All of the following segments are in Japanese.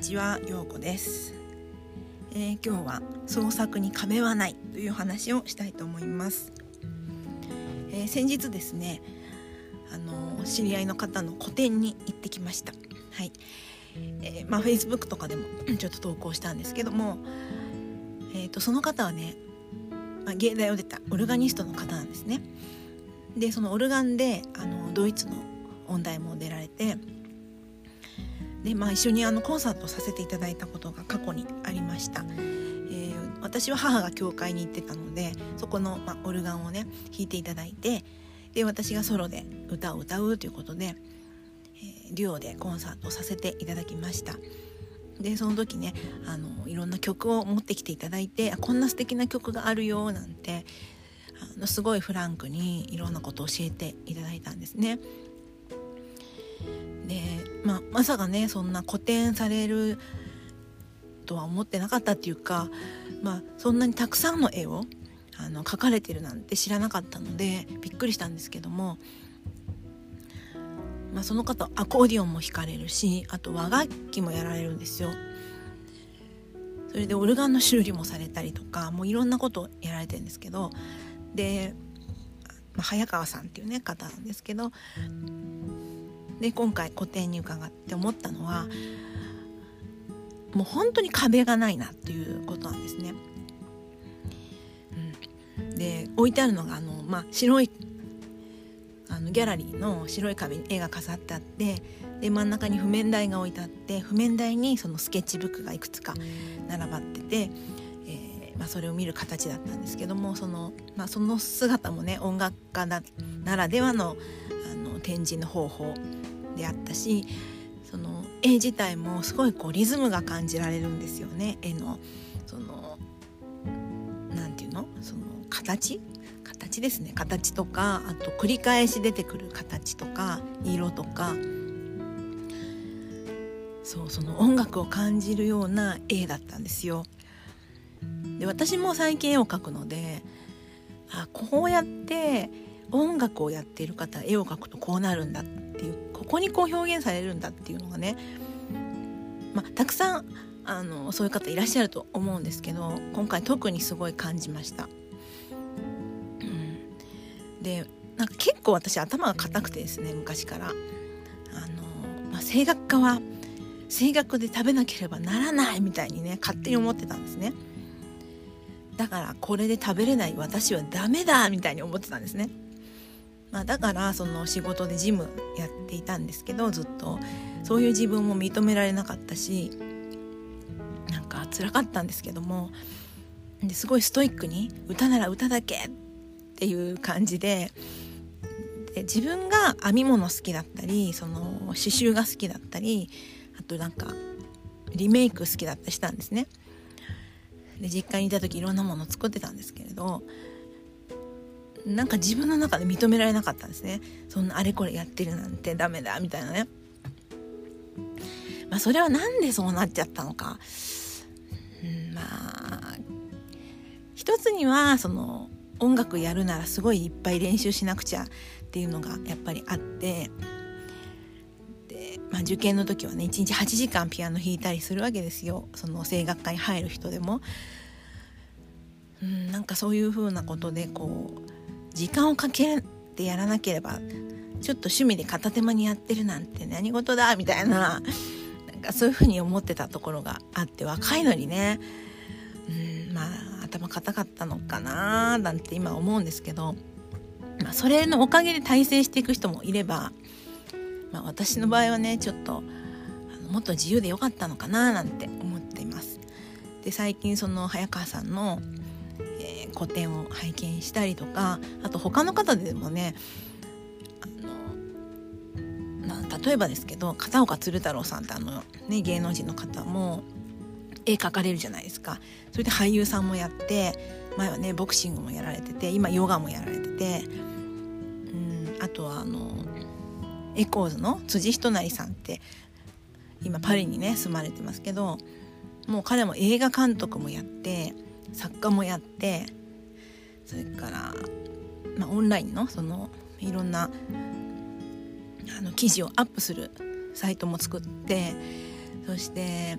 にちは、ようこです、えー、今日は創作に壁はないという話をしたいと思います、えー、先日ですねあの知り合いの方の個展に行ってきました。はい、えー、まあ Facebook とかでもちょっと投稿したんですけどもえーと、その方はね、まあ、芸大を出たオルガニストの方なんですね。でそのオルガンであのドイツの音大も出られてで、まあ、一緒にあのコンサートさせていただいたことが過去にありました、えー、私は母が教会に行ってたのでそこの、まあ、オルガンをね弾いていただいてで私がソロで歌を歌うということで、えー、デュオでコンサートをさせていただきましたでその時ねあのいろんな曲を持ってきていただいてこんな素敵な曲があるよなんてあのすごいフランクにいろんなことを教えていただいたんですね。で、まあ、まさかねそんな古典されるとは思ってなかったっていうか、まあ、そんなにたくさんの絵をあの描かれてるなんて知らなかったのでびっくりしたんですけども、まあ、その方アコーディオンも弾かれるしあと和楽器もやられるんですよ。それでオルガンの修理もされたりとかもういろんなことをやられてるんですけどで、まあ、早川さんっていうね方なんですけどで今回個展に伺って思ったのはもう本当に壁がないなっていうことなんですね。うん、で置いてあるのがあの、まあ、白いあのギャラリーの白い壁に絵が飾ってあってで真ん中に譜面台が置いてあって譜面台にそのスケッチブックがいくつか並ばってて、え、まあ、それを見る形だったんですけどもその,、まあ、その姿もね音楽家ならではのあの展示の方法であったしその絵自体もすごいこうリズムが感じられるんですよね。絵のその何て言うの？その形？形ですね。形とかあと繰り返し出てくる形とか色とか。そうその音楽を感じるような絵だったんですよ。で私も最近絵を描くのであこうやって音楽をやっている方絵を描くとこうなるんだていうここにこう表現されるんだっていうのがね、まあ、たくさんあのそういう方いらっしゃると思うんですけど今回特にすごい感じました。うん、でなんか結構私頭が硬くてですね昔から。あのまあ、声楽家は声楽で食べなければならないみたいにね勝手に思ってたんですね。だからこれで食べれない私はダメだみたいに思ってたんですね。まあ、だからその仕事でジムやっていたんですけどずっとそういう自分も認められなかったしなんか辛かったんですけどもですごいストイックに歌なら歌だけっていう感じでで自分が編み物好きだったりその刺繍が好きだったりあとなんかリメイク好きだったりしたんですね。で実家にいた時いろんなもの作ってたんですけれどなんか自分の中で認められなかったんですね。そんなあれこれやってるなんてダメだみたいなね。まあそれは何でそうなっちゃったのか、うん、まあ一つにはその音楽やるならすごいいっぱい練習しなくちゃっていうのがやっぱりあって。で、まあ、受験の時はね1日8時間ピアノ弾いたりするわけですよ。その声楽科に入る人でも。うん、なんかそういうふうなことでこう時間をかけてやらなければちょっと趣味で片手間にやってるなんて何事だみたいな なんかそういうふうに思ってたところがあって若いのにねうんまあ頭固かったのかななんて今思うんですけど、まあ、それのおかげで大成していく人もいれば、まあ、私の場合はねちょっとあのもっと自由でよかったのかななんて思っています。で最近その早川さんの個展を拝見したりとかあと他の方でもねあの、ま、例えばですけど片岡鶴太郎さんってあの、ね、芸能人の方も絵描かれるじゃないですか。それで俳優さんもやって前はねボクシングもやられてて今ヨガもやられててうんあとはあのエコーズの辻仁成さんって今パリにね住まれてますけどもう彼も映画監督もやって作家もやってそれから、まあ、オンラインのそのいろんなあの記事をアップするサイトも作ってそして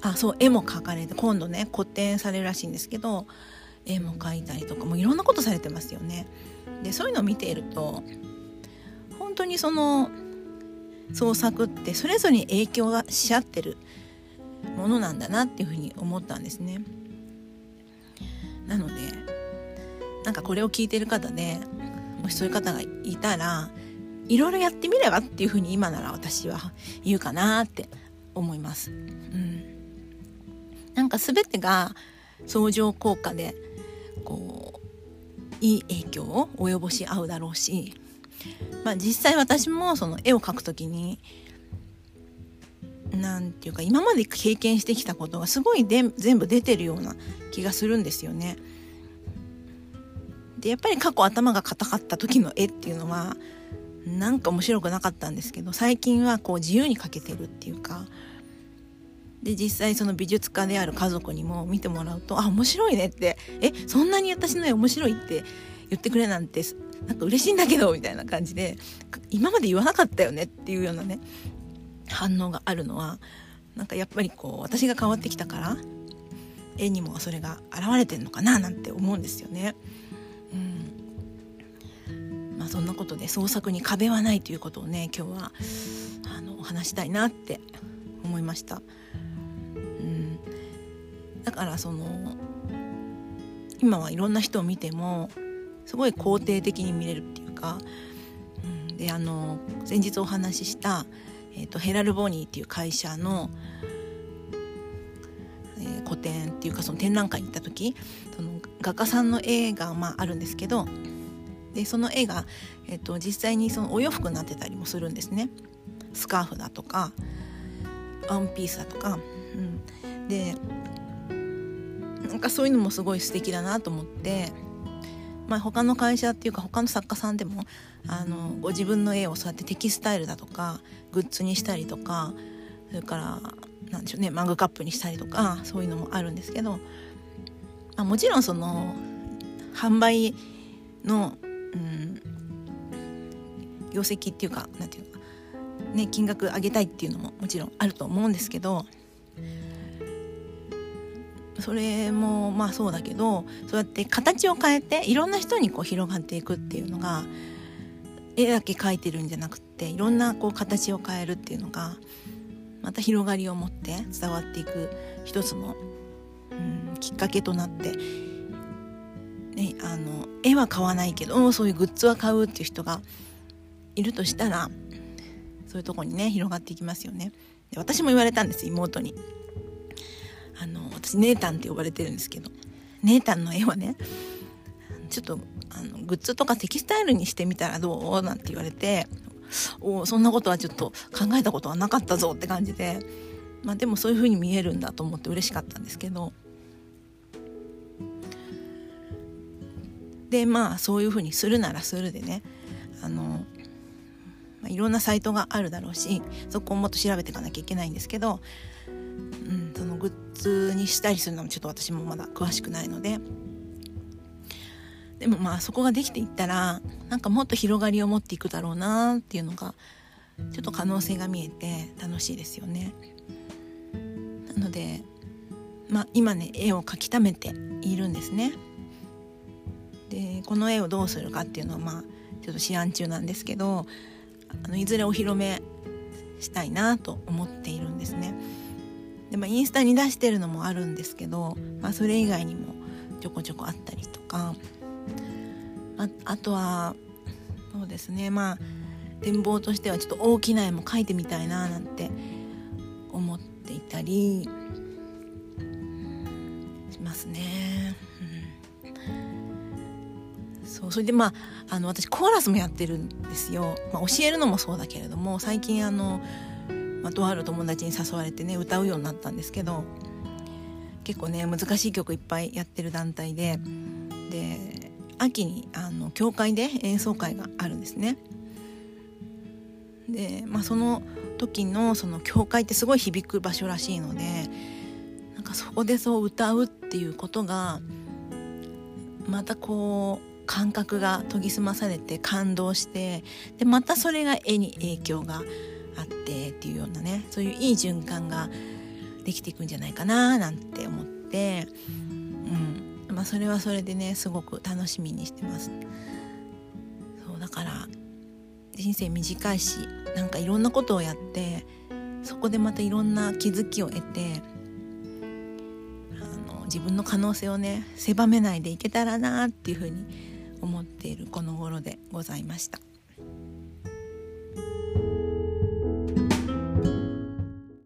あそう絵も描かれて今度ね個展されるらしいんですけど絵も描いたりとかもういろんなことされてますよね。でそういうのを見ていると本当にその創作ってそれぞれに影響がし合ってるものなんだなっていうふうに思ったんですね。なのでなんかこれを聞いてる方でもしそういう方がいたらいろいろやってみればっていうふうに今なら私は言うかなって思います。うん、なんか全てが相乗効果でこういい影響を及ぼし合うだろうし、まあ、実際私もその絵を描く時に何て言うか今まで経験してきたことがすごいで全部出てるような気がするんですよね。でやっぱり過去頭が硬かった時の絵っていうのはなんか面白くなかったんですけど最近はこう自由に描けてるっていうかで実際その美術家である家族にも見てもらうと「あ面白いね」って「えそんなに私の絵面白い?」って言ってくれなんてなんか嬉しいんだけどみたいな感じで今まで言わなかったよねっていうようなね反応があるのはなんかやっぱりこう私が変わってきたから絵にもそれが現れてんのかななんて思うんですよね。そんなことで創作に壁はないということをね今日はあの話したいなって思いました。だからその今はいろんな人を見てもすごい肯定的に見れるっていうか、うん、であの先日お話しした、えーと、ヘラルボニーっていう会社の、えー、個展っていうかその展覧会に行った時その画家さんの絵が、まあ、あるんですけどでその絵が、えーと、実際にそのお洋服になってたりもするんですね。スカーフだとかワンピースだとか、うん、でなんかそういうのもすごい素敵だなと思って、まあ、他の会社っていうか他の作家さんでもあのご自分の絵をそうやってテキスタイルだとかグッズにしたりとかそれからなんでしょうねマグカップにしたりとかそういうのもあるんですけど、まあ、もちろんその販売の、うん、業績っていうかなんていうか、ね、金額上げたいっていうのももちろんあると思うんですけどそれもまあそうだけどそうやって形を変えていろんな人にこう広がっていくっていうのが絵だけ描いてるんじゃなくていろんなこう形を変えるっていうのがまた広がりを持って伝わっていく一つの、うん、きっかけとなって、あの絵は買わないけどそういうグッズは買うっていう人がいるとしたらそういうとこにね広がっていきますよね。で私も言われたんです妹に。あの私ネータンって呼ばれてるんですけどネータンの絵はねちょっとあのグッズとかテキスタイルにしてみたらどう？なんて言われておそんなことはちょっと考えたことはなかったぞって感じで、まあ、でもそういう風に見えるんだと思って嬉しかったんですけどでまあそういう風にするならするでねあの、まあ、いろんなサイトがあるだろうしそこをもっと調べていかなきゃいけないんですけどうん、そのグッズにしたりするのもちょっと私もまだ詳しくないのででもまあそこができていったらなんかもっと広がりを持っていくだろうなっていうのがちょっと可能性が見えて楽しいですよね。なのでまあ今ね絵を描き溜めているんですね。でこの絵をどうするかっていうのはまあちょっと思案中なんですけどあのいずれお披露目したいなと思っているんですね。で、まあ、インスタに出してるのもあるんですけど、まあ、それ以外にもちょこちょこあったりとかああとはそうですねまあ展望としてはちょっと大きな絵も描いてみたいななんて思っていたりしますね。そうそれでまああの私コーラスもやってるんですよ、まあ、教えるのもそうだけれども最近あのまあ、とある友達に誘われてね歌うようになったんですけど結構ね難しい曲いっぱいやってる団体でで秋にあの教会で演奏会があるんですね。で、まあ、その時のその教会ってすごい響く場所らしいのでなんかそこでそう歌うっていうことがまたこう感覚が研ぎ澄まされて感動してでまたそれが絵に影響があってっていうようなねそういういい循環ができていくんじゃないかななんて思って、うんまあ、それはそれでねすごく楽しみにしてます。そうだから人生短いしなんかいろんなことをやってそこでまたいろんな気づきを得てあの自分の可能性をね狭めないでいけたらなっていうふうに思っているこの頃でございました。